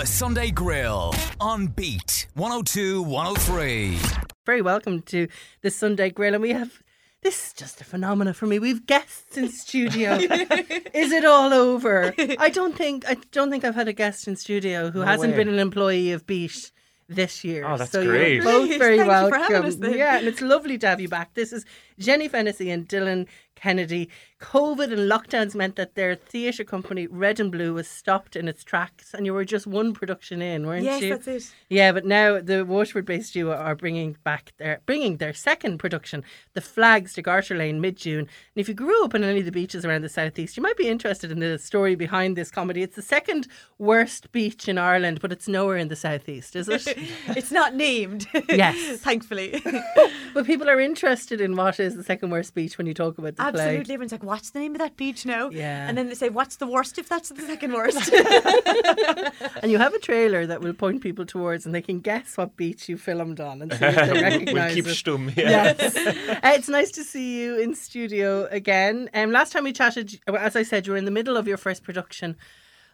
The Sunday Grill on Beat 102 103. Very welcome to the Sunday Grill, and we have. This is just a phenomena for me. We've guests in studio. is it all over? I don't think I don't think I've had a guest in studio who hasn't way. been an employee of Beat this year. Oh, that's so great. You're both very Thank you for welcome. having us. Yeah, and it's lovely to have you back. This is Jenny Fennessy and Dylan Kennedy. COVID and lockdowns meant that their theatre company Red and Blue was stopped in its tracks, and you were just one production in, weren't Yes, you? Yes, that's it. Yeah, but now the Waterford-based duo are bringing back their bringing their second production, The Flags, to Garter Lane mid-June. And if you grew up in any of the beaches around the southeast, you might be interested in the story behind this comedy. It's the second worst beach in Ireland, but it's nowhere in the southeast, is it? It's not named. Yes. Thankfully. but people are interested in what is the second worst beach when you talk about the play. Absolutely. Everyone's like, what's the name of that beach now? Yeah. And then they say, what's the worst if that's the second worst? And you have a trailer that will point people towards, and they can guess what beach you filmed on and see if they we'll recognise keep it. stum. Yeah. Yes. Uh, it's nice to see you in studio again. Um, last time we chatted, as I said, you were in the middle of your first production.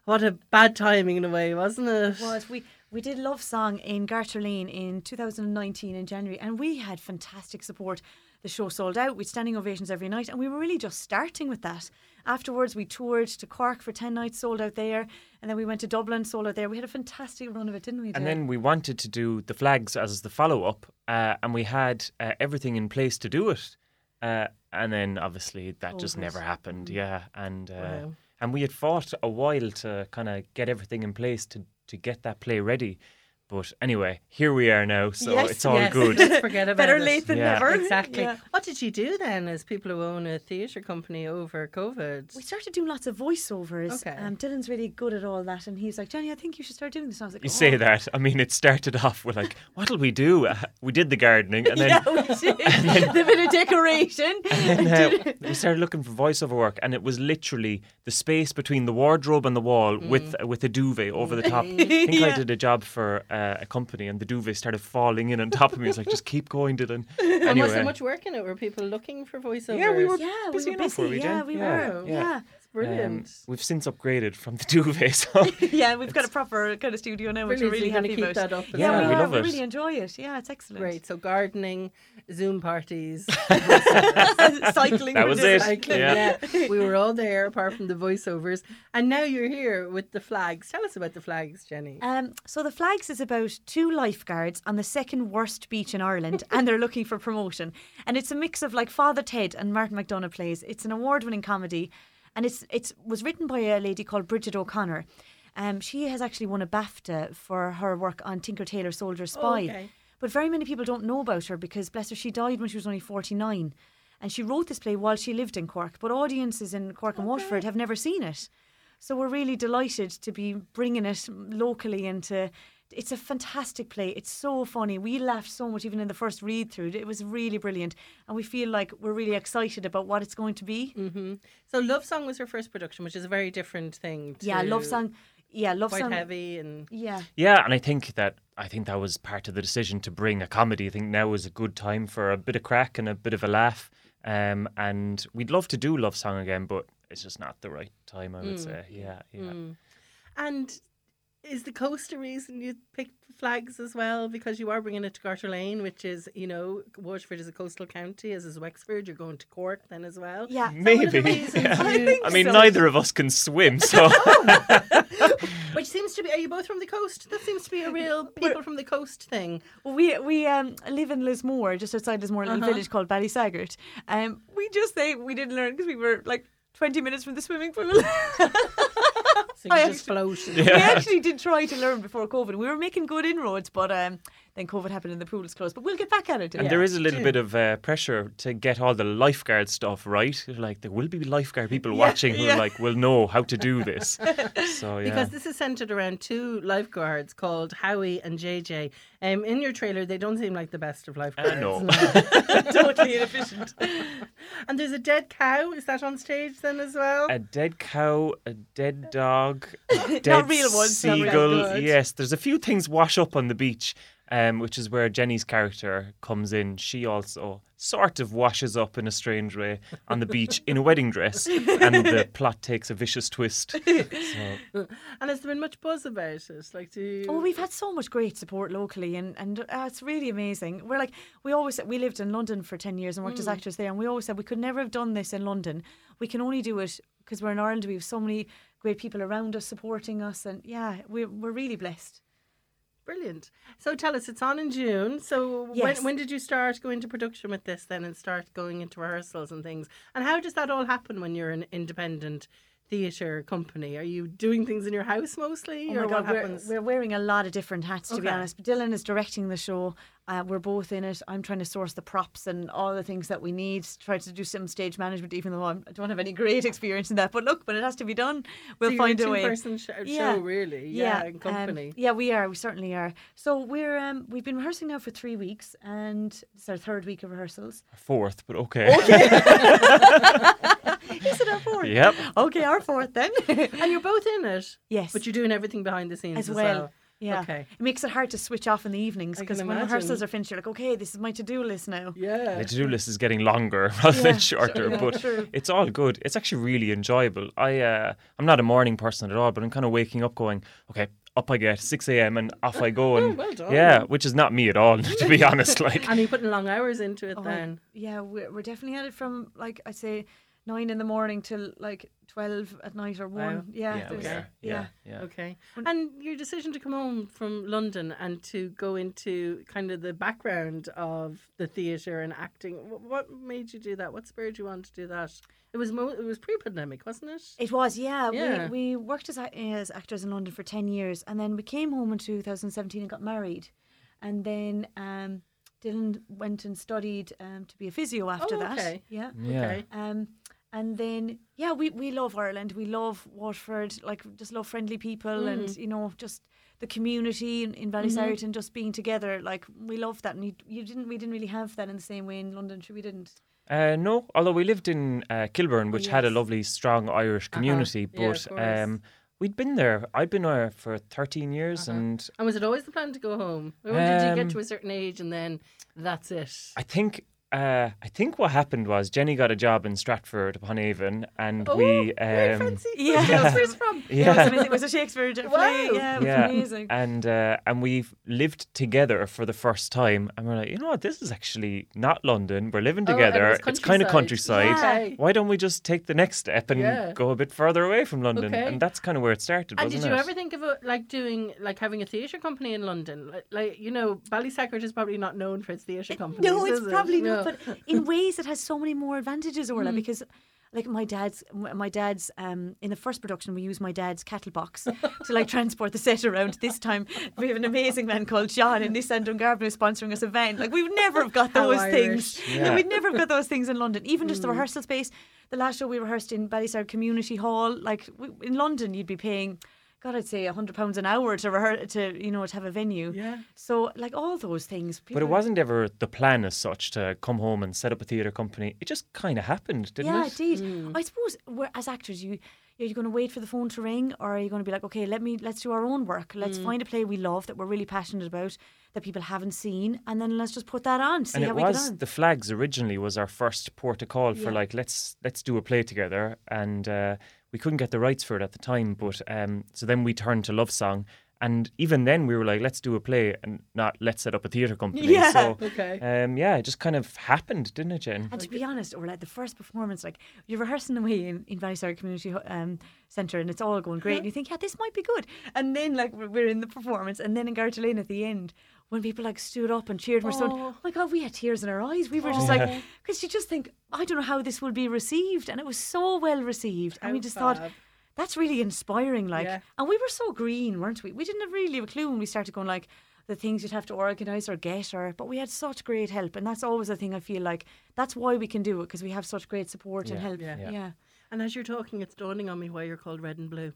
What a bad timing in a way, wasn't it? was we we did Love Song in Garter Lane in 2019 in January, and we had fantastic support. The show sold out. We'd standing ovations every night, and we were really just starting with that. Afterwards, we toured to Cork for 10 nights, sold out there, and then we went to Dublin, sold out there. We had a fantastic run of it, didn't we? And then we wanted to do the flags as the follow up, uh, and we had uh, everything in place to do it. Uh, and then obviously that just COVID. never happened. Yeah, and uh, Wow. and we had fought a while to kind of get everything in place to to get that play ready. But anyway, here we are now, so Yes, it's all Yes, good. Forget about Better it. late than Yeah. never. Exactly. Yeah. What did you do then as people who own a theatre company over COVID? We started doing lots of voiceovers. Okay. Um, Dylan's really good at all that, and he's like, Johnny, I think you should start doing this. And I was like, You "Oh." say that. I mean, it started off with like, what'll we do? Uh, we did the gardening, and then yeah, we did. the bit of decoration. And uh, we started looking for voiceover work, and it was literally the space between the wardrobe and the wall with with a duvet over the top. I think I did a job for uh, a company, and the duvet started falling in on top of me. It's like, just keep going, Dylan. And was there much work in it? Were people looking for voiceovers? Yeah, we were- yeah, we busy were were busy. we, yeah, Jen? we Yeah, were. yeah. Yeah. It's brilliant. um, we've since upgraded from the duvet. So Yeah, we've got a proper kind of studio now, which we're Brilliant, so really happy keep about. that up as yeah, well. we, we are. love we it. really enjoy it. Yeah, it's excellent. Great. So gardening, Zoom parties, Cycling. That was it. cycling. Yeah. Yeah. we were all there apart from the voiceovers, and now you're here with the flags. Tell us about the flags, Jenny. Um, so the flags is about two lifeguards on the second worst beach in Ireland, and they're looking for promotion. And it's a mix of like Father Ted and Martin McDonagh plays. It's an award-winning comedy, and it's it's was written by a lady called Bridget O'Connor. Um, she has actually won a BAFTA for her work on Tinker Tailor Soldier Spy. okay. But very many people don't know about her because, bless her, she died when she was only 49. And she wrote this play while she lived in Cork. But audiences in Cork and Waterford have never seen it. So we're really delighted to be bringing it locally into. It's a fantastic play. It's so funny. We laughed so much even in the first read through. It was really brilliant. And we feel like we're really excited about what it's going to be. hmm So Love Song was her first production, which is a very different thing. To Yeah, Love Song. Yeah, Love Quite Song. heavy and Yeah. yeah, and I think that I think that was part of the decision to bring a comedy. I think now is a good time for a bit of crack and a bit of a laugh. Um, and we'd love to do Love Song again, but it's just not the right time. I would say. Yeah, yeah. and is the coast a reason you picked flags as well? Because you are bringing it to Garter Lane, which is you know Waterford is a coastal county, as is Wexford. You're going to Cork then as well. Yeah. one Maybe. reasons Yeah. you- I mean, so. neither of us can swim, so Which seems to be. Are you both from the coast? That seems to be a real people from the coast thing. Well, we we um, live in Lismore, just outside Lismore, a little Uh-huh. village called Ballysaggart. Um, we just say we didn't learn because we were like 20 minutes from the swimming pool. So you I just float. we actually did try to learn before COVID. We were making good inroads, but um, then COVID happened and the pool was closed. But we'll get back at it. And Yeah. there is a little bit of uh, pressure to get all the lifeguard stuff right. Like there will be lifeguard people watching who yeah. like will know how to do this. So yeah. Because this is centered around two lifeguards called Howie and JJ. Um, in your trailer, they don't seem like the best of lifeguards. no. totally inefficient. And there's a dead cow. Is that on stage then as well? a dead cow, a dead dog, a dead real ones, seagull. Yes, there's a few things wash up on the beach, um, which is where Jenny's character comes in. She also sort of washes up in a strange way on the beach in a wedding dress, and the plot takes a vicious twist. So, And has there been much buzz about it? Like, do you... Oh, we've had so much great support locally, and and uh, it's really amazing. We're like we always we lived in London for ten years and worked as actors there, and we always said we could never have done this in London. We can only do it because we're in Ireland. We have so many great people around us supporting us, and yeah, we're we're really blessed. Brilliant. So tell us, it's on in June. So Yes. when, when did you start going into production with this then and start going into rehearsals and things? And how does that all happen when you're an independent theatre company? Are you doing things in your house mostly? Oh or my what God, we're, happens? we're wearing a lot of different hats to be honest. But Dylan is directing the show. Uh, we're both in it. I'm trying to source the props and all the things that we need. To Try to do some stage management, even though I'm, I don't have any great experience in that. But look, when it has to be done, we'll so find a a way. two-person sh- Yeah. show, really? Yeah, and um, company. yeah, we are. We certainly are. So we're um, we've been rehearsing now for three weeks, and it's our third week of rehearsals. fourth, but okay. Is it our fourth? Yep. Okay, our fourth then. and you're both in it? yes, But you're doing everything behind the scenes as as, well. Yeah. Okay. It makes it hard to switch off in the evenings because can when rehearsals are finished, you're like, okay, this is my to-do list now. Yeah. The to-do list is getting longer rather Yeah, than shorter, yeah, but true. it's all good. It's actually really enjoyable. I uh, I'm not a morning person at all, but I'm kind of waking up going, okay, up I get 6 a.m. and off I go, and well done. yeah, which is not me at all, to be honest. Like, And you're putting long hours into it Oh, then. Yeah, we're, we're definitely at it from like I'd say nine in the morning till like twelve at night or one. Wow. Yeah, yeah, we there's- are. yeah. yeah. Okay. And your decision to come home from London and to go into kind of the background of the theatre and acting, what made you do that? What spurred you on to do that? It was mo- it was pre-pandemic, wasn't it? It was, yeah. Yeah. We, we worked as, as actors in London for 10 years and then we came home in 2017 and got married. And then um, Dylan went and studied um, to be a physio after Oh, that. okay. Yeah. Yeah. Okay. Um, and then, yeah, we, we love Ireland. We love Waterford, like, just love friendly people and, you know, just the community in, in Ballysaggart just being together. Like, we love that. And you, you didn't, we didn't really have that in the same way in London. Sure, we didn't. Uh, no, although we lived in uh, Kilburn, which had a lovely, strong Irish community, Yeah, of but course. um, we'd been there. I'd been there for 13 years, Uh-huh. and And was it always the plan to go home? Or did you Um, get to a certain age and then that's it? I think. Uh, I think what happened was Jenny got a job in Stratford upon Avon, and Oh, we very um, fancy. Yeah. Where's from? It was, yeah, it was a Shakespeare play. Wow. Yeah, it was yeah, amazing. and uh, and we lived together for the first time, and we're like, you know what, this is actually not London. We're living Oh, together. it was it's kind of countryside. countryside. Okay. Why don't we just take the next step and Yeah. go a bit further away from London? Okay. And that's kind of where it started, And wasn't did you it? ever think of it, like doing like having a theatre company in London? Like, like you know, Ballysaggart is probably not known for its theatre companies. No, it's is it? probably No. not. But in ways, it has so many more advantages, Orla, Hmm. because. Like my dad's, my dad's, um, in the first production, we used my dad's cattle box to like transport the set around. This time, we have an amazing man called John in Nissan Dungarvan who's sponsoring us a van. Like we would never have got those things. Yeah. We'd never have got those things in London. Even Hmm. just the rehearsal space. The last show we rehearsed in Ballysaggart Community Hall. Like we, in London, you'd be paying. God, I'd say a hundred pounds an hour to rehearse to you know to have a venue. Yeah. So like all those things. But it wasn't ever the plan as such to come home and set up a theatre company. It just kind of happened, didn't yeah, it? Yeah, it did. I suppose we're, as actors, you are you going to wait for the phone to ring, or are you going to be like, okay, let me let's do our own work. Let's find a play we love that we're really passionate about that people haven't seen, and then let's just put that on. See and how it we get was on. the flags originally was our first port of call for Yeah. like let's let's do a play together and uh, we couldn't get the rights for it at the time but um, so then we turned to love song and even then we were like let's do a play and not let's set up a theatre company Yeah. so Okay. um, yeah it just kind of happened didn't it Jen And to be honest, or like the first performance, like you're rehearsing away in, in Ballysaggart Community um, Centre and it's all going great, and you think, yeah, this might be good. And then, like, we're, we're in the performance, and then in Garter Lane at the end, when people like stood up and cheered, and we're so, Oh. oh my God, we had tears in our eyes. We were just like, because you just think, I don't know how this will be received. And it was so well received. and we How just thought, fab. That's really inspiring. Like, Yeah. and we were so green, weren't we? We didn't have really a clue when we started going like the things you'd have to organise or get, or but we had such great help, and that's always a thing I feel like that's why we can do it because we have such great support and help. Yeah. yeah. And as you're talking, it's dawning on me why you're called Red and Blue.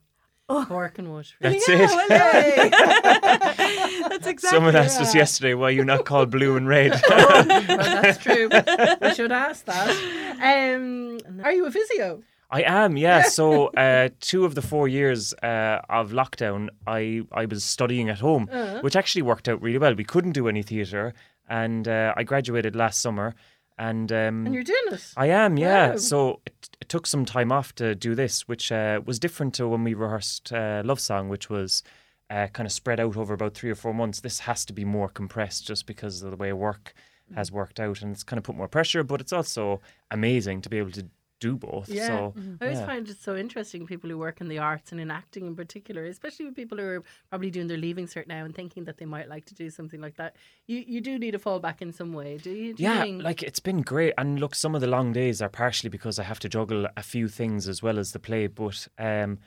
Oh. Cork and Waterford. that's Yeah, it well, that's exactly. someone asked us yesterday why you're not called blue and red well, that's true. we should ask that. Um, are you a physio? I am, yeah. So uh, two of the four years uh, of lockdown, I I was studying at home, Uh-huh. which actually worked out really well. We couldn't do any theatre, and uh, I graduated last summer, and um, And you're doing it. I am, yeah. Wow. So it, it took some time off to do this, which uh, was different to when we rehearsed uh, Love Song, which was uh, kind of spread out over about three or four months. This has to be more compressed just because of the way work has worked out, and it's kind of put more pressure. But it's also amazing to be able to do both. Yeah. So I always yeah. find it so interesting, people who work in the arts and in acting in particular, especially with people who are probably doing their leaving cert now and thinking that they might like to do something like that. You you do need a fallback in some way, do you? Do you Yeah, think? like it's been great. And look, some of the long days are partially because I have to juggle a few things as well as the play. But um,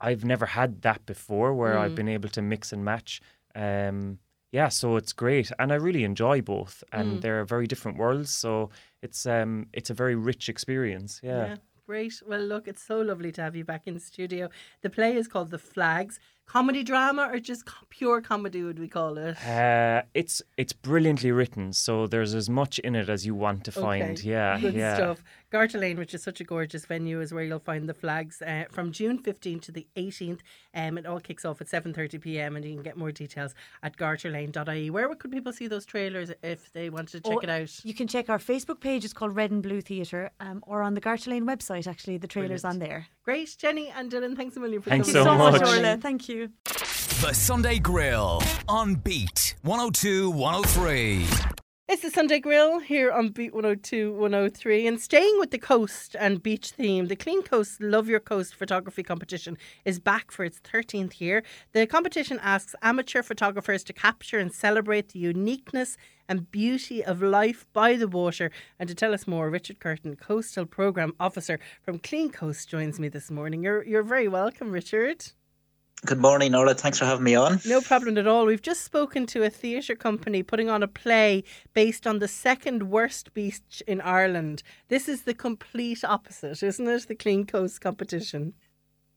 I've never had that before where I've been able to mix and match. Um, yeah, so it's great, and I really enjoy both, and they're very different worlds. So it's um, it's a very rich experience. Yeah. Yeah, great. Well, look, it's so lovely to have you back in studio. The play is called The Flags. Comedy drama or just pure comedy, would we call it? Uh, it's it's brilliantly written, so there's as much in it as you want to find. Okay, Yeah, Good yeah. stuff. Garter Lane, which is such a gorgeous venue, is where you'll find the flags uh, from June 15th to the 18th. Um, it all kicks off at 7.30 pm and you can get more details at garterlane.ie. Where could people see those trailers if they wanted to check Or it out? You can check our Facebook page. It's called Red and Blue Theatre, um, or on the Garter Lane website. Actually, the trailer's on there. Great, Jenny and Dylan, thanks a million for Thanks coming. so so much. much, Orla. Thank you. The Sunday Grill on Beat 102 103. It's the Sunday Grill here on Beat 102 103 and staying with the coast and beach theme, the Clean Coast Love Your Coast photography competition is back for its 13th year. The competition asks amateur photographers to capture and celebrate the uniqueness and beauty of life by the water. And to tell us more, Richard Curtin, Coastal Programme Officer from Clean Coast, joins me this morning. You're, you're very welcome, Richard. Good morning, Orla. Thanks for having me on. No problem at all. We've just spoken to a theatre company putting on a play based on the second worst beach in Ireland. This is the complete opposite, isn't it? The Clean Coast competition.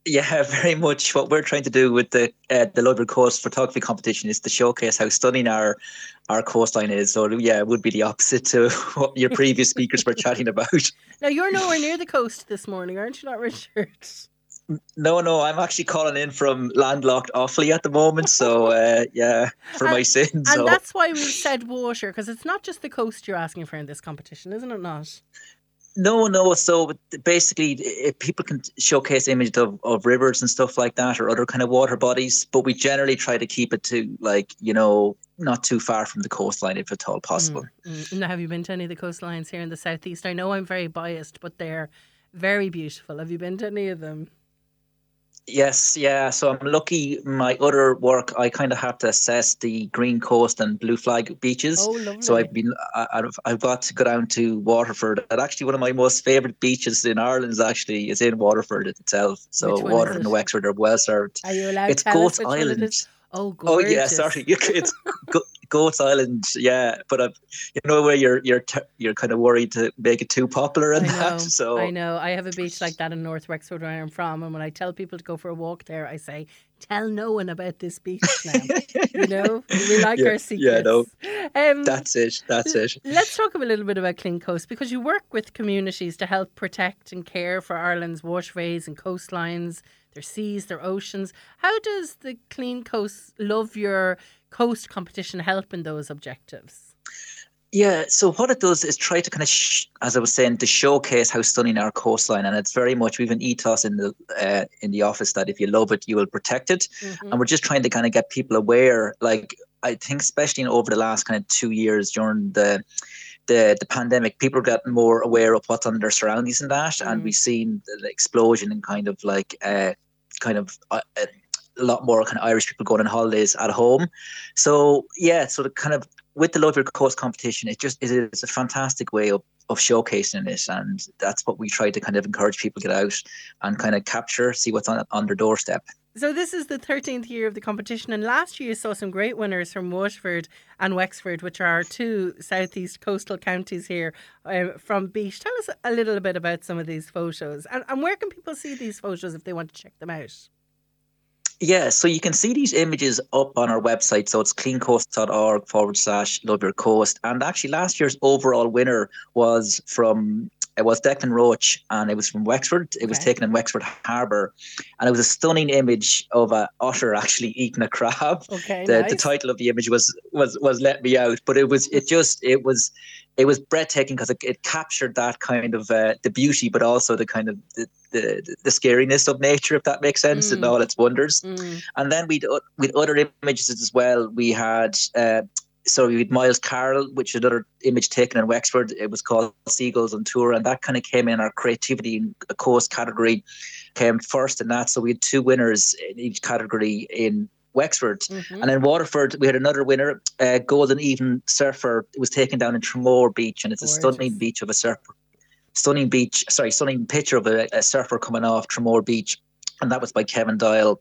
Yeah, very much. What we're trying to do with the uh, the Lover Coast photography competition is to showcase how stunning our our coastline is. So yeah, it would be the opposite to what your previous speakers were chatting about. Now, you're nowhere near the coast this morning, aren't you, not, Richard? No, no, I'm actually calling in from landlocked Offaly at the moment. So uh, yeah, for my sins. And So that's why we've said water, because it's not just the coast you're asking for in this competition, isn't it not? No, no. So basically, people can showcase images of, of rivers and stuff like that, or other kind of water bodies, but we generally try to keep it to like you know not too far from the coastline if at all possible. Mm. Now, have you been to any of the coastlines here in the southeast? I know I'm very biased, but they're very beautiful. Have you been to any of them? Yes, yeah. So I'm lucky. My other work, I kind of have to assess the Green Coast and Blue Flag beaches. Oh, lovely. So I've been, I've, I've got to go down to Waterford. And actually, one of my most favourite beaches in Ireland is actually is in Waterford itself. So Which one is Waterford it? and Wexford are well served. Are you allowed It's to tell us Goats which Island. is? Oh, Oh gorgeous. yeah, sorry, it's Goats Island. Yeah, but I've, you know where you're you're you're kind of worried to make it too popular and that. So I know. I have a beach like that in North Wexford where I'm from, and when I tell people to go for a walk there, I say, "Tell no one about this beach now." you know, we like Yeah, our secrets. yeah, no. Um, that's it. That's it. Let's talk a little bit about Clean Coast because you work with communities to help protect and care for Ireland's waterways and coastlines, their seas, their oceans. How does the Clean Coast Love Your Coast competition help in those objectives? Yeah, so what it does is try to kind of, sh- as I was saying, to showcase how stunning our coastline, and it's very much we've an ethos in the uh, in the office that if you love it, you will protect it, Mm-hmm. and we're just trying to kind of get people aware. Like I think, especially over the last kind of two years during the the the pandemic, people are getting more aware of what's on their surroundings and that, and Mm. we've seen the explosion in kind of like uh, kind of. Uh, uh, a lot more kind of Irish people going on holidays at home. So yeah, so the kind of with the Love Your Coast competition, it just it is a fantastic way of, of showcasing it, and that's what we try to kind of encourage people to get out and kind of capture, see what's on on their doorstep. So this is the 13th year of the competition, and last year you saw some great winners from Waterford and Wexford, which are our two southeast coastal counties here uh, from Beach. Tell us a little bit about some of these photos, and, and where can people see these photos if they want to check them out? Yeah, so you can see these images up on our website. So it's cleancoast.org forward slash love your coast. And actually, last year's overall winner was from it was Declan Roach, and it was from Wexford. It was Okay. taken in Wexford Harbour, and it was a stunning image of a otter actually eating a crab. Okay, the, nice. the title of the image was was was let me out but it was it just it was it was breathtaking because it, it captured that kind of uh, the beauty but also the kind of the, the the scariness of nature if that makes sense and Mm. all its wonders Mm, and then we'd with other images as well we had uh, so we had Miles Carroll, which is another image taken in Wexford. It was called Seagulls on Tour, and that kind of came in our creativity and coast category, came first in that. So we had two winners in each category in Wexford. mhm. And in Waterford, we had another winner, uh, Golden Even Surfer. It was taken down in Tramore Beach, and it's a stunning beach of a surfer. Stunning beach, sorry, stunning picture of a, a surfer coming off Tramore Beach. And that was by Kevin Doyle.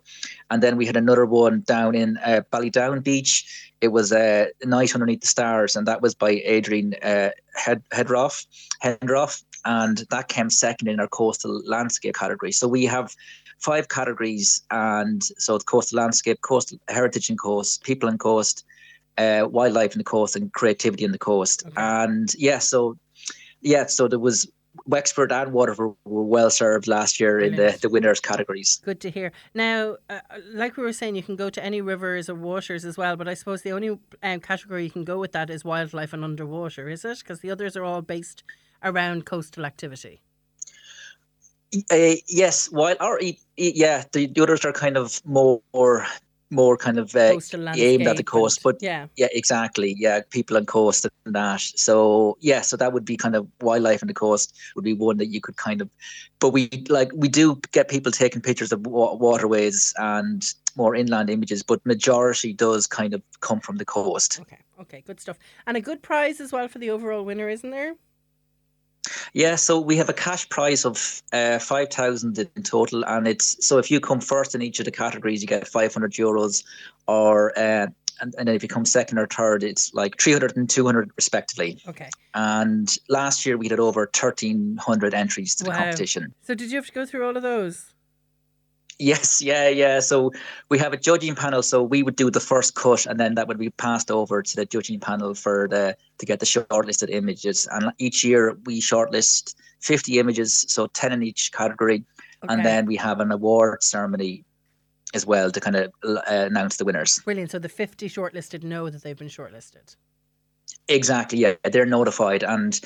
And then we had another one down in uh, Ballydowane Beach. It was uh, Night Underneath the Stars, and that was by Adrian uh, Head, Headroff, Hendroff. And that came second in our coastal landscape category. So we have five categories, and so it's coastal landscape, coastal heritage and coast, people and coast, uh, wildlife in the coast, and creativity in the coast. Okay. And yeah, so yeah, so there was Wexford and Waterford were well served last year in the, the winners categories. Good to hear. Now, uh, like we were saying, you can go to any rivers or waters as well, but I suppose the only um, category you can go with that is wildlife and underwater, is it? Because the others are all based around coastal activity. Uh, yes, while our yeah, the, the others are kind of more more kind of uh, aimed at the coast, and- but yeah, Yeah, exactly. Yeah, people on coast and that. So yeah, so that would be kind of wildlife on the coast would be one that you could kind of. But we like we do get people taking pictures of wa- waterways and more inland images, but majority does kind of come from the coast. okay, okay, good stuff. And a good prize as well for the overall winner, isn't there? Yeah, so we have a cash prize of uh, five thousand in total, and it's so if you come first in each of the categories, you get five hundred euros, or uh, and, and then if you come second or third, it's like 300 and 200 respectively. Okay. And last year we had over 1,300 entries to the Wow. competition. So did you have to go through all of those? Yes, yeah, yeah. So we have a judging panel. So we would do the first cut, and then that would be passed over to the judging panel for the to get the shortlisted images. And each year we shortlist 50 images, so 10 in each category, Okay. and then we have an award ceremony as well to kind of uh, announce the winners. Brilliant. So the 50 shortlisted know that they've been shortlisted. Exactly. Yeah, they're notified, and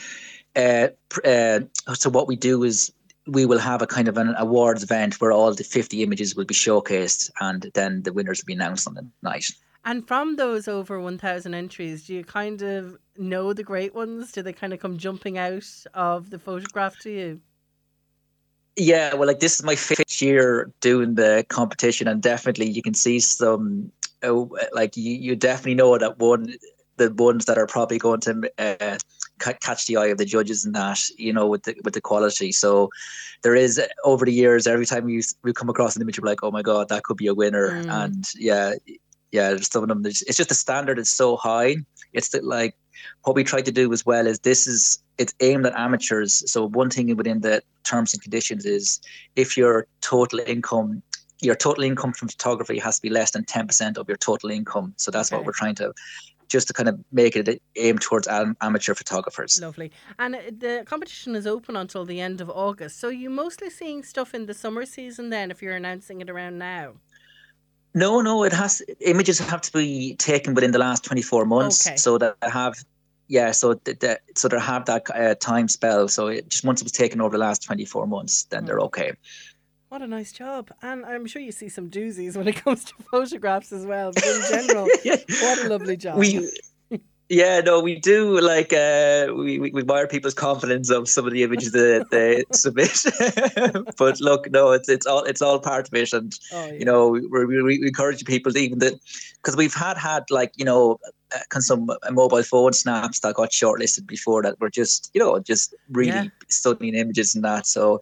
uh, uh, so what we do is we will have a kind of an awards event where all the 50 images will be showcased, and then the winners will be announced on the night. And from those over 1,000 entries, do you kind of know the great ones? Do they kind of come jumping out of the photograph to you? Yeah, well, like this is my fifth year doing the competition, and definitely you can see some. Oh, like you, you definitely know that one, the ones that are probably going to uh, catch the eye of the judges and that, you know, with the with the quality. So there is over the years, every time you we come across an image, you're like, oh my god, that could be a winner, Mm. and yeah, yeah, there's some of them. It's just the standard is so high. It's that like what we try to do as well is this is it's aimed at amateurs. So one thing within the terms and conditions is if your total income your total income from photography has to be less than 10% of your total income. So that's Okay. what we're trying to just to kind of make it aim towards amateur photographers. Lovely. And uh, the competition is open until the end of August. So you're mostly seeing stuff in the summer season then if you're announcing it around now? No, no, it has images have to be taken within the last 24 months Okay. so that I have yeah, so that that so they have that uh, time spell. So it, just once it was taken over the last 24 months, then they're okay. What a nice job. And I'm sure you see some doozies when it comes to photographs as well. But in general, what a lovely job. we yeah no we do like uh we, we admire people's confidence of some of the images that they submit but look no it's it's all it's all part of it and oh, yeah. you know we, we, we encourage people to even that because we've had had like you know uh, some uh, mobile phone snaps that got shortlisted before that were just you know just really Yeah. stunning images and that so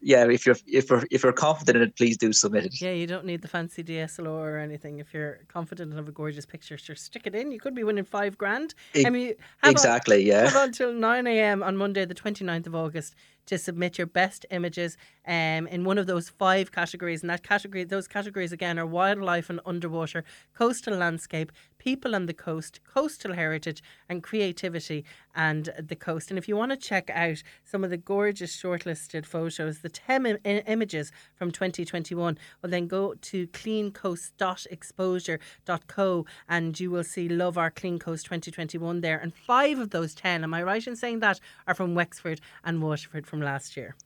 yeah if you're if you're if you're confident in it please do submit it Yeah, you don't need the fancy DSLR or anything. If you're confident and have a gorgeous picture, sure, stick it in. You could be winning five grand. I mean, exactly yeah Have until 9 a.m. on Monday, the 29th of August, to submit your best images um, in one of those five categories. And that category, those categories again are wildlife and underwater, coastal landscape, people on the coast, coastal heritage, and creativity. and the coast. And if you want to check out some of the gorgeous shortlisted photos, the 10 Im- images from 2021, well, then go to cleancoast.exposure.co and you will see Love Our Clean Coast 2021 there. And five of those 10, am I right in saying that, are from Wexford and Waterford from last year?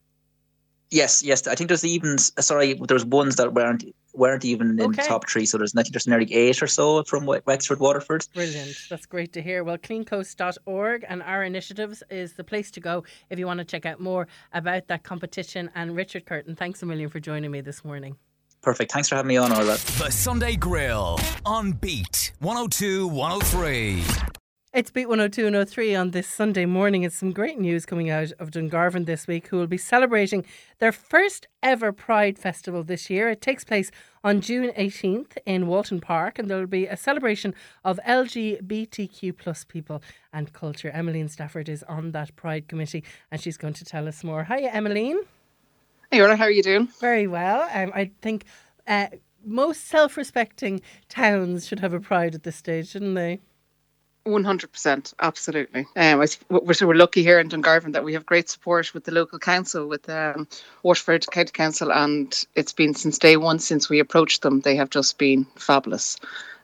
Yes, yes. I think there's even sorry, there's ones that weren't weren't even in Okay. the top three. So there's I think there's nearly eight or so from Wexford, Waterford. Brilliant. That's great to hear. Well, cleancoast.org and our initiatives is the place to go if you want to check out more about that competition. And Richard Curtin, thanks a million for joining me this morning. Perfect. Thanks for having me on, Orla. The Sunday Grill on Beat 102 103. It's Beat 102 and 03 on this Sunday morning. It's some great news coming out of Dungarvan this week, who will be celebrating their first ever Pride Festival this year. It takes place on June 18th in Walton Park, and there will be a celebration of LGBTQ plus people and culture. Emmeline Stafford is on that Pride committee, and she's going to tell us more. Hiya, Emmeline. Hey, Orla, how are you doing? Very well. Um, I think uh, most self respecting towns should have a Pride at this stage, shouldn't they? One hundred percent, absolutely. Um, I, we're, so we're lucky here in Dungarvan that we have great support with the local council, with um, Waterford County Council, and it's been since day one since we approached them. They have just been fabulous.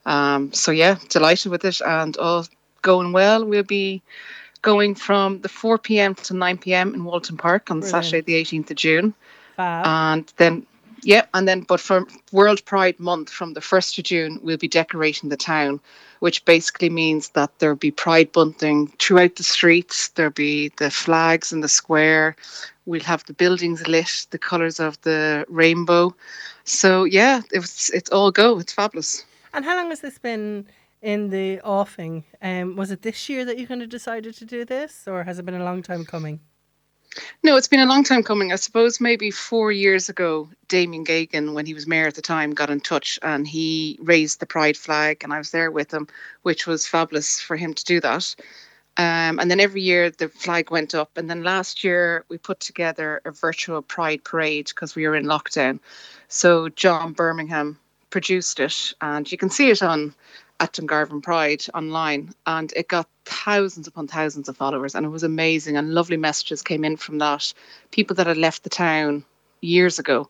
Um, so yeah, delighted with it, and all going well. We'll be going from the four pm to nine pm in Walton Park on Brilliant. Saturday, the eighteenth of June. And then yeah and then but for world pride month from the 1st of june we'll be decorating the town which basically means that there'll be pride bunting throughout the streets. There'll be the flags in the square. We'll have the buildings lit the colors of the rainbow. So yeah it's it's all go. It's fabulous. And how long has this been in the offing? Um, was it this year that you kind of decided to do this, or has it been a long time coming? No, it's been a long time coming. I suppose maybe four years ago, Damien Geoghegan, when he was mayor at the time, got in touch and he raised the pride flag, and I was there with him, which was fabulous for him to do that. Um, and then every year the flag went up. And then last year we put together a virtual pride parade because we were in lockdown. So John Birmingham produced it, and you can see it on at Dungarvan Pride online, and it got thousands upon thousands of followers, and it was amazing. And lovely messages came in from that. People that had left the town years ago,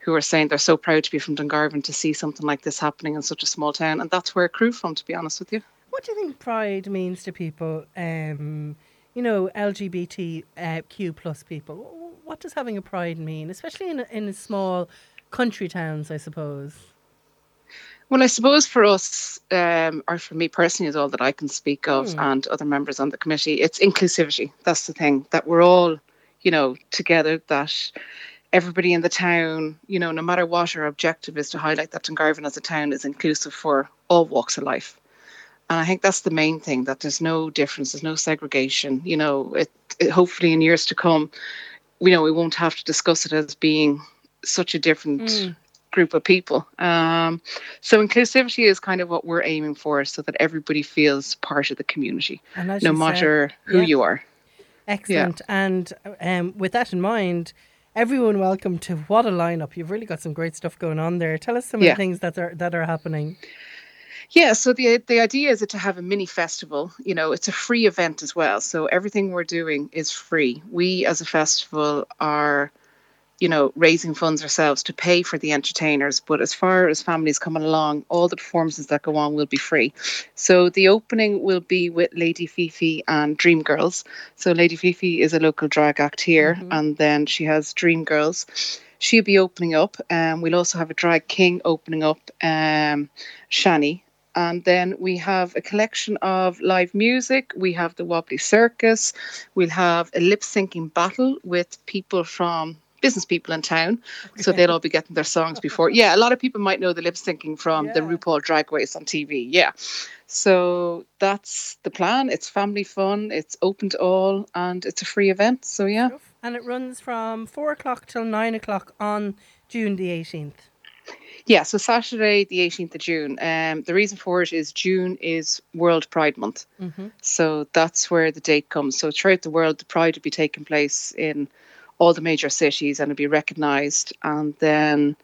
who were saying they're so proud to be from Dungarvan to see something like this happening in such a small town, and that's where it grew from. To be honest with you. What do you think pride means to people? Um, you know, LGBTQ plus people. What does having a pride mean, especially in in small country towns? I suppose. Well, I suppose for us, um, or for me personally, is all that I can speak of, Hmm. and other members on the committee. It's inclusivity. That's the thing that we're all, you know, together. That everybody in the town, you know, no matter what our objective is, to highlight that Dungarvan as a town is inclusive for all walks of life. And I think that's the main thing. That there's no difference. There's no segregation. You know, it, it hopefully in years to come, you know, we won't have to discuss it as being such a different Mm. Group of people. Um, so inclusivity is kind of what we're aiming for, so that everybody feels part of the community, no you said- matter who yeah. you are. Excellent. And um, with that in mind, everyone welcome to what a lineup. You've really got some great stuff going on there. Tell us some of the things that are that are happening. Yeah, so the the idea is to have a mini festival. You know, it's a free event as well. So everything we're doing is free. We as a festival are, you know, raising funds ourselves to pay for the entertainers. But as far as families coming along, all the performances that go on will be free. So the opening will be with Lady Fifi and Dream Girls. So Lady Fifi is a local drag act here, and then she has Dream Girls. She'll be opening up. Um, we'll also have a drag king opening up, um, Shani. And then we have a collection of live music. We have the Wobbly Circus. We'll have a lip syncing battle with people from business people in town. So they'll all be getting their songs before. Yeah, a lot of people might know the lip syncing from the RuPaul Drag Race on TV. Yeah. So that's the plan. It's family fun, it's open to all, and it's a free event. So yeah. And it runs from four o'clock till nine o'clock on June the eighteenth. Yeah, so Saturday, the 18th of June. Um, the reason for it is June is World Pride Month. So that's where the date comes. So throughout the world, the Pride will be taking place in all the major cities and it'll be recognised. And then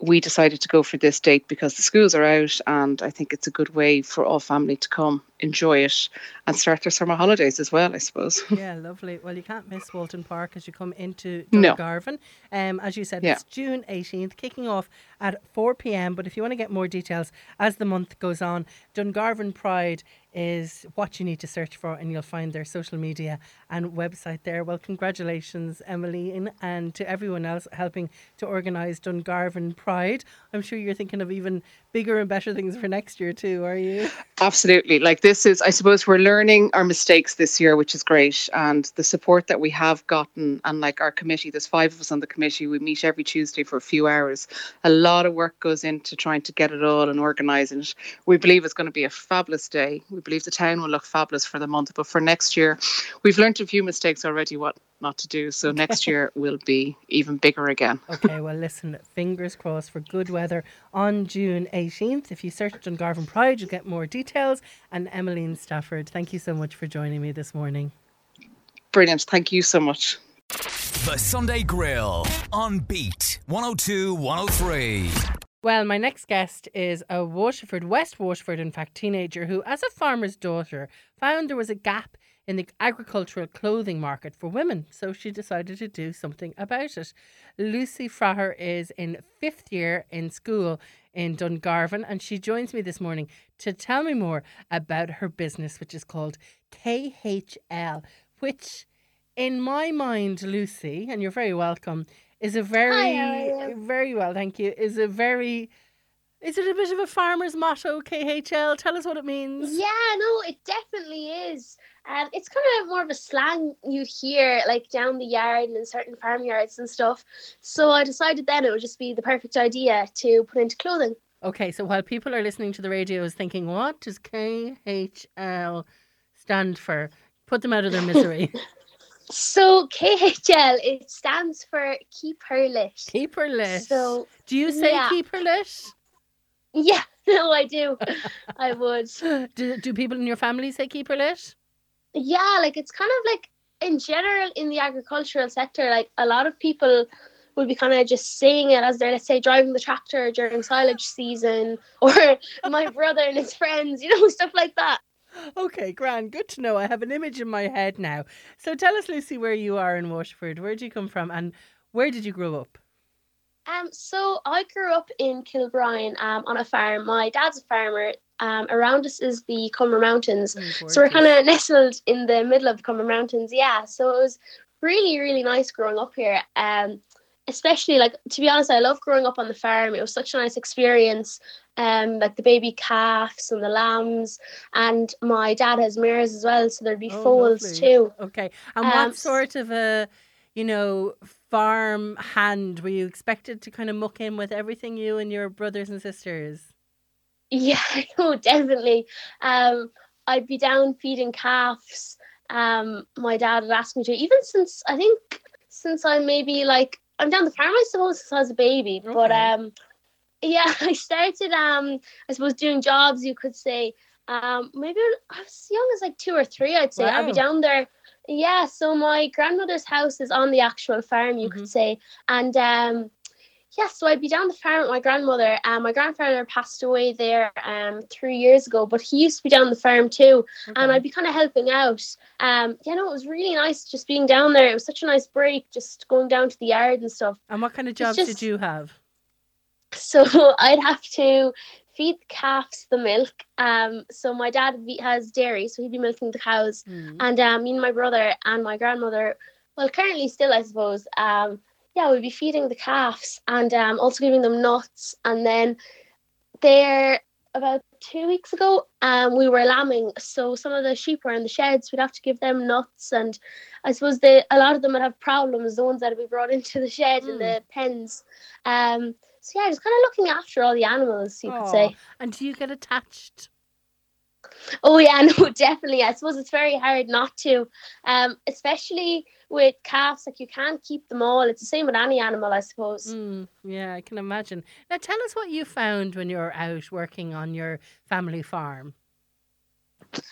we decided to go for this date because the schools are out and I think it's a good way for all family to come enjoy it and start their summer holidays as well, I suppose. Yeah, lovely. Well, you can't miss Walton Park as you come into No. Dungarvan. Um, as you said, Yeah. it's June 18th, kicking off at 4 pm. But if you want to get more details as the month goes on, Dungarvan Pride is what you need to search for, and you'll find their social media and website there. Well, congratulations, Emmeline, and to everyone else helping to organise Dungarvan Pride. I'm sure you're thinking of even bigger and better things for next year, too, are you? Absolutely. Like this is, I suppose, we're learning our mistakes this year, which is great. And the support that we have gotten, and like our committee, there's five of us on the committee. We meet every Tuesday for a few hours. A lot of work goes into trying to get it all and organising it. We believe it's going to be a fabulous day. We believe the town will look fabulous for the month. But for next year, we've learned a few mistakes already what not to do. So next year will be even bigger again. Okay, well, listen, fingers crossed for good weather on June 18th. If you search Dungarvan Pride, you'll get more details. And Emmeline Stafford, thank you so much for joining me this morning. Brilliant. Thank you so much. The Sunday Grill on Beat 102 103. Well, my next guest is a Waterford, West Waterford, in fact, teenager who, as a farmer's daughter, found there was a gap in the agricultural clothing market for women. So she decided to do something about it. Lucy Fraher is in fifth year in school in Dungarvan, and she joins me this morning to tell me more about her business, which is called KHL, which, in my mind, Lucy, and you're very welcome, is a very, you? very well, thank you, is a very, is it a bit of a farmer's motto, KHL? Tell us what it means. Yeah, no, it definitely is. Um, it's kind of more of a slang you hear like down the yard and in certain farmyards and stuff. So I decided then it would just be the perfect idea to put into clothing. Okay, so while people are listening to the radio is thinking, what does KHL stand for? Put them out of their misery. So KHL it stands for keep her lit. keep her lit. So Do you say yeah. keep her lit? Yeah, no, I do. I would. Do, do people in your family say keep her lit? Yeah, like it's kind of like in general in the agricultural sector, like a lot of people will be kind of just saying it as they're let's say driving the tractor during silage season or my brother and his friends, you know, stuff like that. Okay, grand. Good to know. I have an image in my head now. So tell us, Lucy, where you are in Waterford. Where do you come from and where did you grow up? Um, so I grew up in Kilbrien um, on a farm. My dad's a farmer. Um, around us is the Comeragh Mountains. So we're kind of nestled in the middle of the Comeragh Mountains. Yeah, so it was really, really nice growing up here. Um, especially like to be honest, I love growing up on the farm. It was such a nice experience. Um, like the baby calves and the lambs, and my dad has mares as well, so there'd be Oh, foals lovely. too. Okay. And Um, what sort of a, you know, farm hand were you expected to kind of muck in with everything you and your brothers and sisters? Yeah, no, definitely. Um, I'd be down feeding calves. Um, my dad would ask me to, even since I think since I'm maybe like I'm down the farm, I suppose, since I was a baby. But um, yeah, I started um, I suppose doing jobs, you could say. Um, maybe I was as young as like two or three, I'd say. I'd be down there. Yeah, so my grandmother's house is on the actual farm, you Mhm. could say, and um, yeah, so I'd be down the farm with my grandmother. And my grandfather passed away there um three years ago, but he used to be down the farm too, and I'd be kind of helping out. Um, you know, it was really nice just being down there. It was such a nice break, just going down to the yard and stuff. And what kind of jobs just- did you have? So I'd have to feed the calves the milk. Um, so my dad has dairy, so he'd be milking the cows, Hmm. and um, me and my brother and my grandmother, well, currently still, I suppose, um, yeah, we'd be feeding the calves and um, also giving them nuts. And then there, about two weeks ago, um, we were lambing. So some of the sheep were in the sheds. We'd have to give them nuts, and I suppose they a lot of them would have problems. The ones that would be brought into the shed Mm. and the pens. Um, so yeah, just kind of looking after all the animals, you could say. And do you get attached? Oh yeah, no, definitely. I suppose it's very hard not to, um, especially with calves. Like you can't keep them all. It's the same with any animal, I suppose. Mm, yeah, I can imagine. Now tell us what you found when you were out working on your family farm. Um,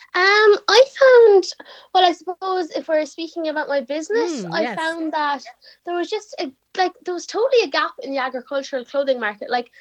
I found, well, I suppose if we're speaking about my business, Mm, I yes. found that there was just a like there was totally a gap in the agricultural clothing market. Like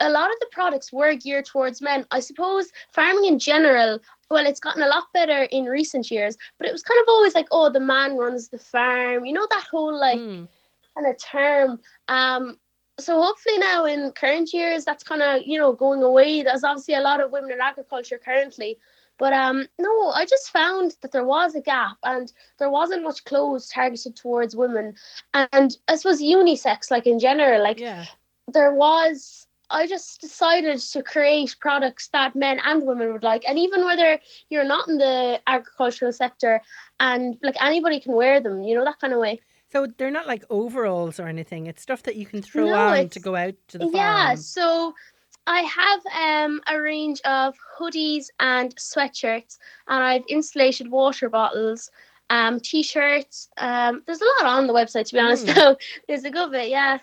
a lot of the products were geared towards men. I suppose farming in general, well, it's gotten a lot better in recent years, but it was kind of always like, oh, the man runs the farm. You know that whole like Mm. kind of term. Um, so hopefully now in current years that's kind of you know going away. There's obviously a lot of women in agriculture currently, but um, no, I just found that there was a gap and there wasn't much clothes targeted towards women, and I suppose unisex, like in general, like Yeah. there was I just decided to create products that men and women would like. And even whether you're not in the agricultural sector and like anybody can wear them, you know, that kind of way. So they're not like overalls or anything. It's stuff that you can throw No, on to go out to the farm. Yeah, so I have um a range of hoodies and sweatshirts and I've insulated water bottles, um, t-shirts. Um there's a lot on the website to be honest Mm. now. There's a good bit, yeah.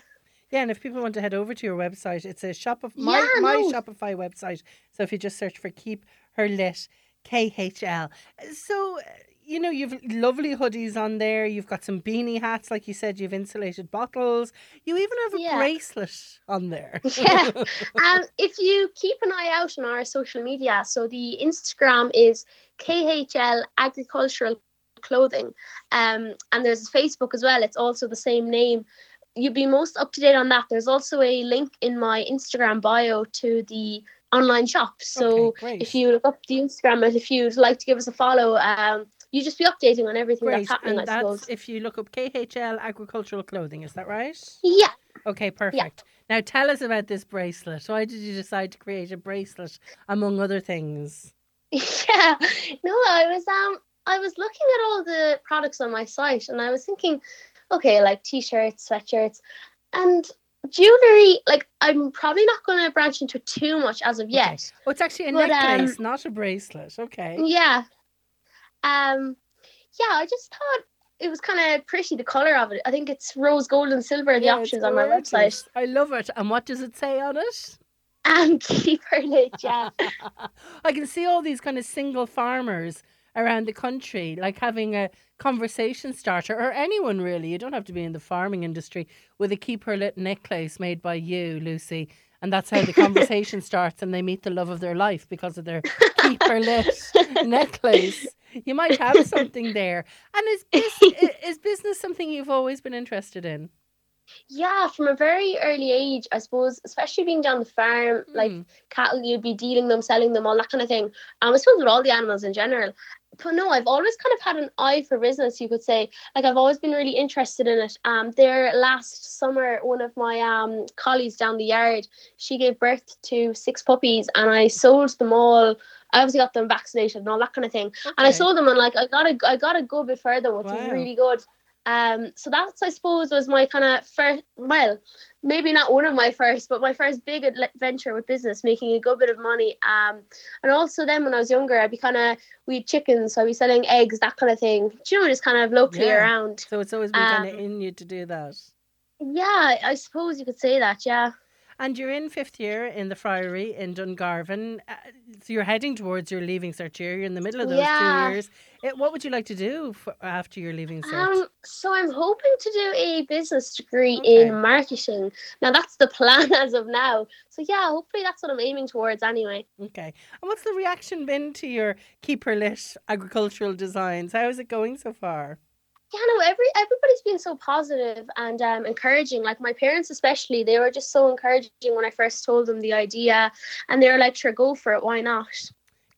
Yeah, and if people want to head over to your website, it's a shop of my Yeah, my no. Shopify website. So if you just search for Keep Her Lit KHL. So you know you've lovely hoodies on there. You've got some beanie hats, like you said. You've insulated bottles. You even have a Yeah. bracelet on there. Yeah. um, if you keep an eye out on our social media, so the Instagram is KHL Agricultural Clothing, um, and there's Facebook as well. It's also the same name. You'd be most up to date on that. There's also a link in my Instagram bio to the online shop. So Okay, if you look up the Instagram and if you'd like to give us a follow, um, you just be updating on everything Great, that's happening. and I that's suppose. if you look up KHL Agricultural Clothing. Is that right? Yeah. Okay, perfect. Yeah. Now tell us about this bracelet. Why did you decide to create a bracelet, among other things? Yeah, no, I was um I was looking at all the products on my site and I was thinking, okay, like t-shirts, sweatshirts, and jewelry. Like I'm probably not going to branch into too much as of yet. Oh, it's actually a But, um, necklace, not a bracelet. Okay. Yeah, um, yeah, I just thought it was kind of pretty the color of it. I think it's rose gold and silver. The Yeah, options on my website. I love it. And what does it say on it? Keep her lit. Yeah. I can see all these kind of single farmers around the country, like having a conversation starter, or anyone really. You don't have to be in the farming industry with a keep her lit necklace made by you, Lucy. And that's how the conversation starts, and they meet the love of their life because of their keep her lit necklace. You might have something there. And is, bus- is business something you've always been interested in? Yeah, from a very early age, I suppose, especially being down the farm, like Mm. cattle, you'd be dealing them, selling them, all that kind of thing. Um, I suppose with all the animals in general. But no, I've always kind of had an eye for business, you could say. Like I've always been really interested in it. Um, there last summer, one of my um colleagues down the yard, she gave birth to six puppies, and I sold them all. I obviously got them vaccinated and all that kind of thing. And I Okay. sold them, and like I got a, I got a good bit further, which Wow. was really good. Um, so that's I suppose was my kind of first, well, maybe not one of my first, but my first big adventure with business, making a good bit of money. Um, and also then when I was younger, I'd be kind of we had chickens, so I'd be selling eggs, that kind of thing. Do you know, just kind of locally Yeah. around. So it's always been kind of Um, in you to do that. Yeah, I suppose you could say that. Yeah. And you're in fifth year in the Friary in Dungarvan. Uh, so you're heading towards your leaving cert year. You're in the middle of those Yeah. two years. It, what would you like to do f after your leaving cert? Um, so I'm hoping to do a business degree Okay. in marketing. Now that's the plan as of now. So yeah, hopefully that's what I'm aiming towards anyway. okay. And what's the reaction been to your Keep Her Lit agricultural designs? How is it going so far? Yeah, no, every everybody's been so positive and um, encouraging. Like my parents, especially, they were just so encouraging when I first told them the idea, and they were like, "Sure, go for it. Why not?"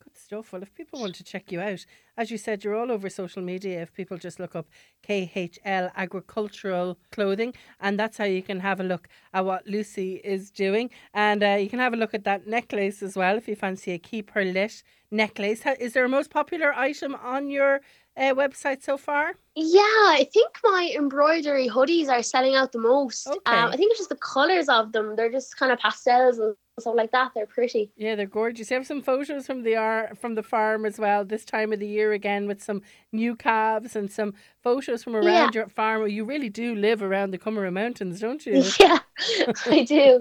Good stuff. Well, if people want to check you out, as you said, you're all over social media. If people just look up KHL Agricultural Clothing, and that's how you can have a look at what Lucy is doing. And uh, you can have a look at that necklace as well if you fancy a Keep Her Lit necklace. Is there a most popular item on your uh, website so far? Yeah, I think my embroidery hoodies are selling out the most. Okay. Um, I think it's just the colors of them. They're just kind of pastels and stuff like that. They're pretty. Yeah, they're gorgeous. You have some photos from the ar- from the farm as well. This time of the year again with some new calves and some photos from around Yeah. your farm. You really do live around the Comeragh Mountains, don't you? Yeah, I do.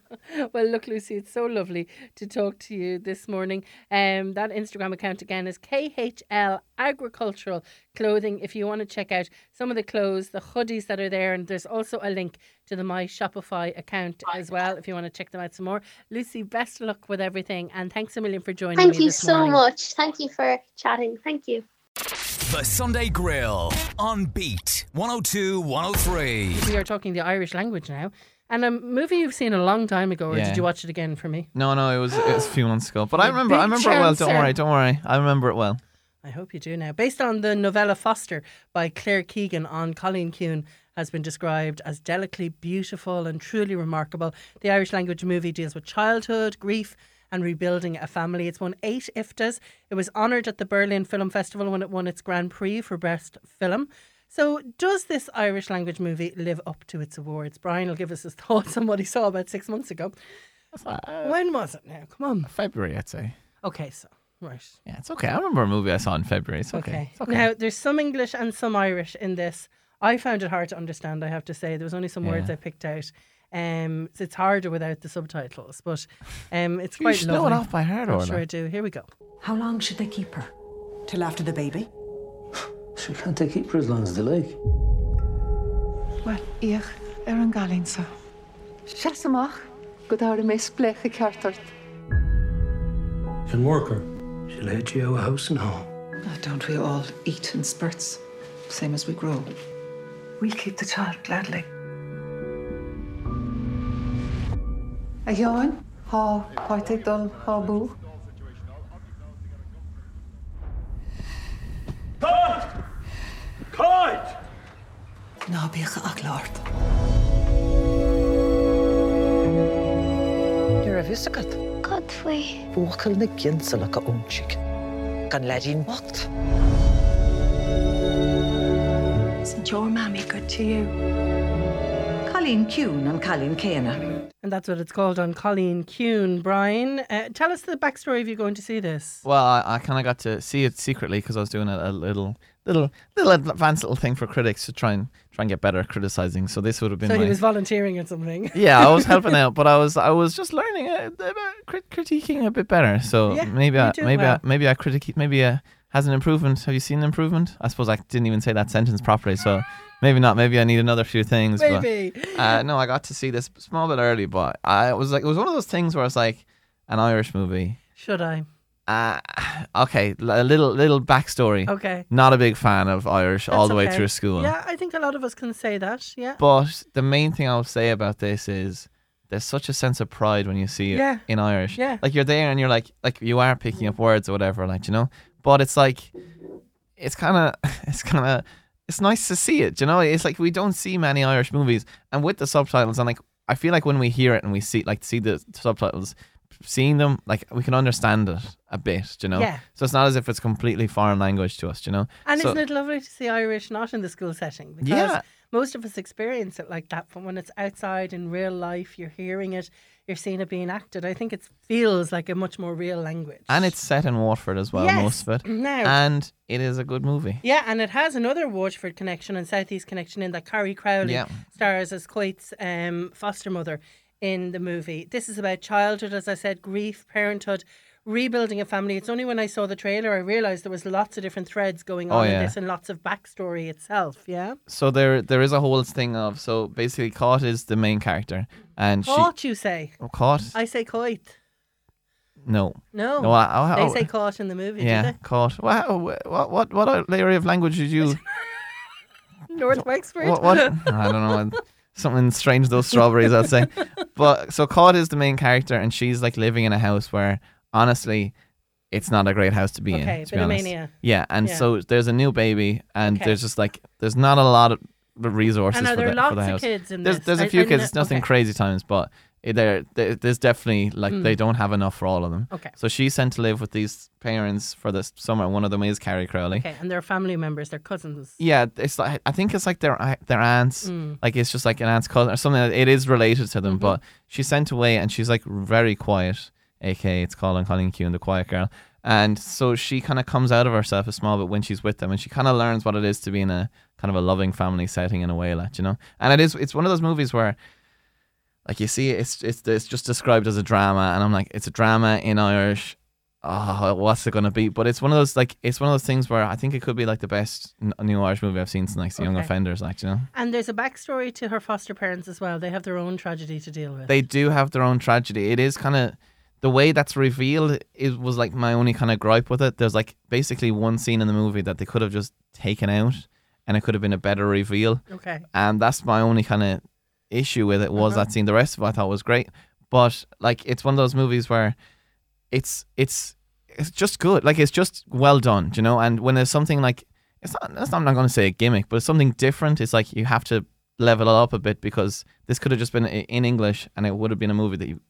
well, look, Lucy, it's so lovely to talk to you this morning. Um, that Instagram account again is KHL Agricultural Clothing. If you want to check out some of the clothes, the hoodies that are there, and there's also a link to the My Shopify account as well. If you want to check them out some more, Lucy, best luck with everything, and thanks a million for joining us. Thank me you this so morning. much. Thank you for chatting. Thank you. The Sunday Grill on Beat 102 103. We are talking the Irish language now. And a movie you've seen a long time ago, or Yeah. did you watch it again for me? No, no, it was it was a few months ago. But I remember, I big remember it well. Don't chancer. worry, don't worry. I remember it well. I hope you do now. Based on the novella Foster by Claire Keegan An Cailín Ciúin, has been described as delicately beautiful and truly remarkable. The Irish language movie deals with childhood, grief, and rebuilding a family. It's won eight IFTAs. It was honoured at the Berlin Film Festival when it won its Grand Prix for Best Film. So, does this Irish language movie live up to its awards? Brian will give us his thoughts on what he saw about six months ago. when was it now? Come on. February, I'd say. Okay, so, right. Yeah, it's okay. I remember a movie I saw in February. It's okay. Okay. It's okay. Now, there's some English and some Irish in this. I found it hard to understand, I have to say. There was only some words I picked out. Um, so it's harder without the subtitles, but um, it's You quite should know it lovely. off by heart, I'm Orla. sure I do. Here we go. How long should they keep her? Till after the baby? Sure, can't they keep her as long as they like? Well, ich er an galinsa. Sesamach, go dar mé spleche cartart. Can work her. She'll head you out of house and home. Oh, don't we all eat in spurts, same as we grow? We'll keep the child gladly. A Johan, ha poitig dul ha bú. Ná bícha ach láirt. You're a visagad. God faoi. Búchail na ginsa le go únsiig. Gan ledín bocht. Isn't your mammy good to you? Colleen Kuhn and Colleen Céna. And that's what it's called An Cailín Ciúin. Brian, uh, tell us the backstory if you're going to see this. Well, I, I kind of got to see it secretly because I was doing a, a little, little, little advanced little thing for critics to try and try and get better at criticizing. So this would have been So my. he was volunteering or something. yeah, I was helping out, but I was I was just learning about crit- critiquing a bit better. So Yeah, maybe I maybe well. I, maybe I critique maybe uh, has an improvement. Have you seen an improvement? I suppose I didn't even say that sentence properly, so maybe not. Maybe I need another few things. but- Maybe. uh, no, I got to see this small bit early, but I was like, it was one of those things where it's like an Irish movie. Should I? Uh, okay, a little little backstory. Okay. Not a big fan of Irish all That's the way okay. through school. Yeah, I think a lot of us can say that. Yeah. But the main thing I'll say about this is there's such a sense of pride when you see it Yeah. in Irish. Yeah. Like you're there and you're like like you are picking up words or whatever, like you know. But it's like it's kind of it's kind of it's nice to see it. You know, it's like we don't see many Irish movies, and with the subtitles, and like I feel like when we hear it and we see like see the subtitles, seeing them like we can understand it a bit. You know. Yeah. So it's not as if it's completely foreign language to us. You know. And So- isn't it lovely to see Irish not in the school setting? Because Yeah. most of us experience it like that. But when it's outside in real life, you're hearing it, you're seeing it being acted. I think it feels like a much more real language. And it's set in Waterford as well, Yes. most of it. Now- And it is a good movie. Yeah, and it has another Waterford connection and Southeast connection in that Carrie Crowley Yeah. stars as Coit's um, foster mother in the movie. This is about childhood, as I said, grief, parenthood, rebuilding a family. It's only when I saw the trailer I realised there was lots of different threads going Oh, on in this and lots of backstory itself. Yeah. So there there is a whole thing of so basically Caught is the main character and Caught, you say? she oh, Caught I say Coit. no No. no I, I, they I- say caught in the movie, yeah do they? Caught wow what what what area of language did you North Wexford. what, what I don't know something strange those strawberries I'd say but so Caught is the main character and she's like living in a house where honestly it's not a great house to be in Okay, to bit be of honest. mania. yeah and Yeah. so there's a new baby and Okay. there's just like there's not a lot of resources And are for, there the, lots for the of house kids in there's, this? there's a few I kids it's nothing okay. crazy times but there, there there's definitely like Mm. they don't have enough for all of them Okay. so she's sent to live with these parents for this summer one of them is Carrie Crowley Okay, and they're family members, they're cousins. yeah, it's like I think it's like their their aunts, Mm. like it's just like an aunt's cousin or something. It is related to Mm-hmm. them, but she's sent away and she's like very quiet. Aka it's called on Colin Cailín Ciúin, the quiet girl, And so she kind of comes out of herself a small bit when she's with them, and she kind of learns what it is to be in a kind of a loving family setting in a way, like you know. And it is it's one of those movies where like you see it's it's it's just described as a drama and I'm like it's a drama in Irish oh what's it gonna be but it's one of those like it's one of those things where I think it could be like the best new Irish movie I've seen since like the Young Offenders like you know And there's a backstory to her foster parents as well. They have their own tragedy to deal with. they do have their own tragedy it is kind of the way that's revealed it was like my only kind of gripe with it there's like basically one scene in the movie that they could have just taken out and it could have been a better reveal Okay. and that's my only kind of issue with it was Uh-huh. that scene. The rest of it I thought was great, but like it's one of those movies where it's it's it's just good. Like it's just well done, you know. And when there's something like it's not, that's not I'm not going to say a gimmick, but it's something different. It's like you have to level it up a bit because this could have just been in English and it would have been a movie that you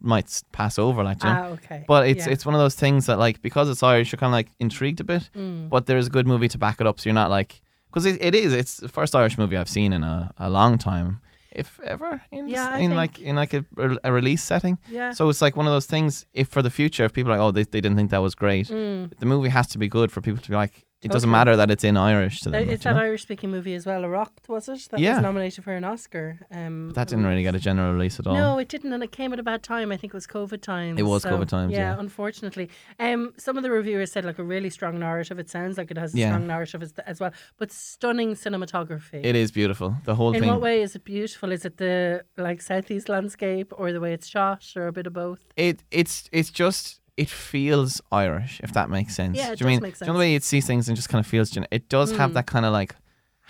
might pass over, like you know. Ah, okay. But it's Yeah. it's one of those things that like because it's Irish, you're kind of like intrigued a bit, Mm. but there's a good movie to back it up, so you're not like because it, it is it's the first Irish movie I've seen in a, a long time, if ever in Yeah, in think- like in like a, a release setting. Yeah. So it's like one of those things. If for the future, if people are like, oh, they, they didn't think that was great, Mm. the movie has to be good for people to be like. It doesn't matter that it's in Irish to Uh, them. like, It's you that know? Irish speaking movie as well, Arracht, was it? That Yeah. was nominated for an Oscar. Um, That didn't really get a general release at all. No, it didn't, and it came at a bad time. I think it was COVID times. It was so, COVID times, yeah. unfortunately. Um, some of the reviewers said like a really strong narrative. It sounds like it has a Yeah. strong narrative as, as well, but stunning cinematography. It is beautiful. The whole In thing. what way is it beautiful? Is it the like southeast landscape, or the way it's shot, or a bit of both? it it's it's just it feels Irish, if that makes sense. Yeah, it Do you does mean make do you know the way it sees things and just kind of feels it does have Mm. that kind of like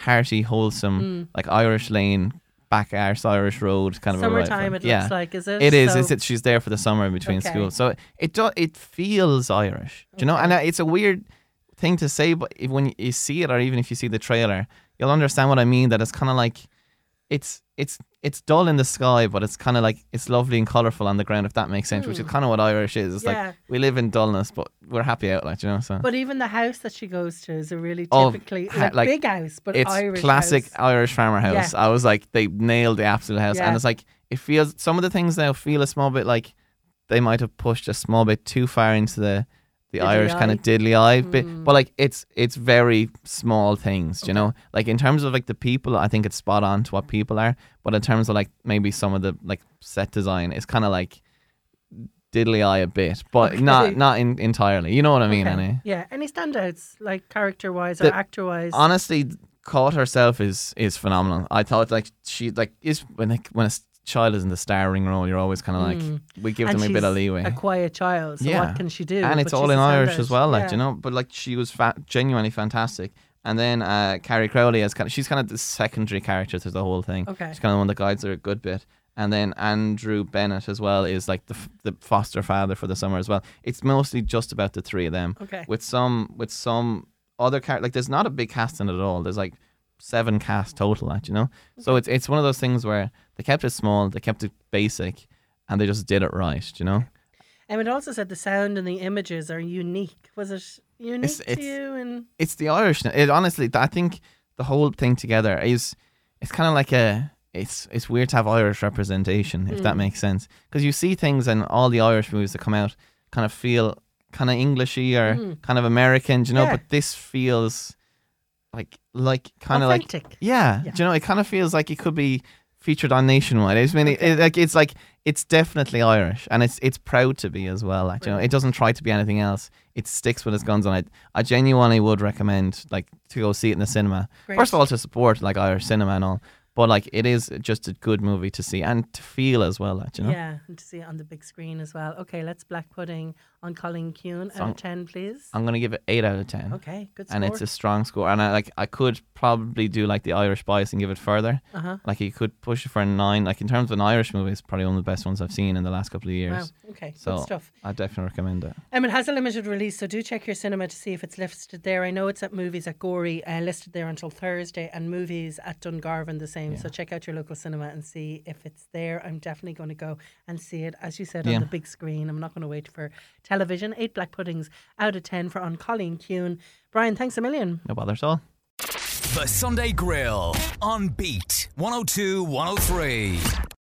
hearty, wholesome, Mm. like Irish lane, back arse Irish road kind of a vibe. Summertime, it yeah. looks like, is it? It is. So- It's it, she's there for the summer in between Okay. school, so it do, it feels Irish. Do you know? And uh, it's a weird thing to say, but if, when you see it, or even if you see the trailer, you'll understand what I mean. That it's kind of like it's it's it's dull in the sky, but it's kind of like it's lovely and colorful on the ground. If that makes sense, which is Hmm. kind of what Irish is. It's Yeah. like we live in dullness, but we're happy out, like you know. So But even the house that she goes to is a really Oh, typically ha- like, big house, but it's Irish classic house. Irish farmer house. Yeah. I was like, they nailed the absolute house, Yeah. and it's like it feels. Some of the things now feel a small bit like they might have pushed a small bit too far into the the Diddly Irish kind of diddly eye bit. Mm. But like it's it's very small things, you know. Like in terms of like the people, I think it's spot on to what people are. But in terms of like maybe some of the like set design, it's kind of like diddly eye a bit, but Okay. not not in, entirely. You know what I mean? Okay. Annie? Yeah. Any standouts, like character wise or actor wise? honestly caught herself is is phenomenal i thought like she like is when like, when a child is in the starring role you're always kind of like Mm. we give And them a bit of leeway A quiet child. So what can she do? and it's But all in irish as well like Yeah. you know but like she was fa- genuinely fantastic and then uh carrie crowley as kind of she's kind of the secondary character to the whole thing Okay. she's kind of the one that guides her a good bit and then Andrew Bennett as well is like the f- the foster father for the summer as well. It's mostly just about the three of them. Okay. With some with some other character like there's not a big cast in it at all. There's like seven cast total, like you know. So it's it's one of those things where they kept it small, they kept it basic, and they just did it right, you know. And it also said the sound and the images are unique. Was it unique It's- to you? And It's the Irish. It honestly, I think the whole thing together is it's kind of like a. It's it's weird to have Irish representation, if that Mm. makes sense, because you see things in all the Irish movies that come out kind of feel kind of Englishy or Mm. kind of American, you know. Yeah. But this feels like like kind of like yeah, Yeah. do you know? It kind of feels like it could be featured on Nationwide. I mean, it, like it's like it's definitely Irish, and it's it's proud to be as well. Like you know, it doesn't try to be anything else. It sticks with its guns on it. I genuinely would recommend like to go see it in the cinema. Great. First of all, to support like Irish cinema and all, but like it is just a good movie to see and to feel as well. Like you know, yeah, and to see it on the big screen as well. Okay, let's Black Pudding An Cailín Ciúin out of ten, please. I'm gonna give it eight out of ten. Okay, good And it's a strong score. And I like I could probably do like the Irish bias and give it further. Uh-huh. Like you could push it for a nine. Like in terms of an Irish movie, it's probably one of the best ones I've seen in the last couple of years. Wow, okay, good so stuff. I definitely recommend it. Um, it has a limited release, so do check your cinema to see if it's listed there. I know it's at movies at Gorey, uh, listed there until Thursday, and movies at Dungarvan the same. So check out your local cinema and see if it's there. I'm definitely going to go and see it, as you said, Yeah. on the big screen. I'm not going to wait for television. Eight Black Puddings out of ten for An Cailín Ciúin. Brian, thanks a million. No bother at all. The Sunday Grill on Beat 102 103.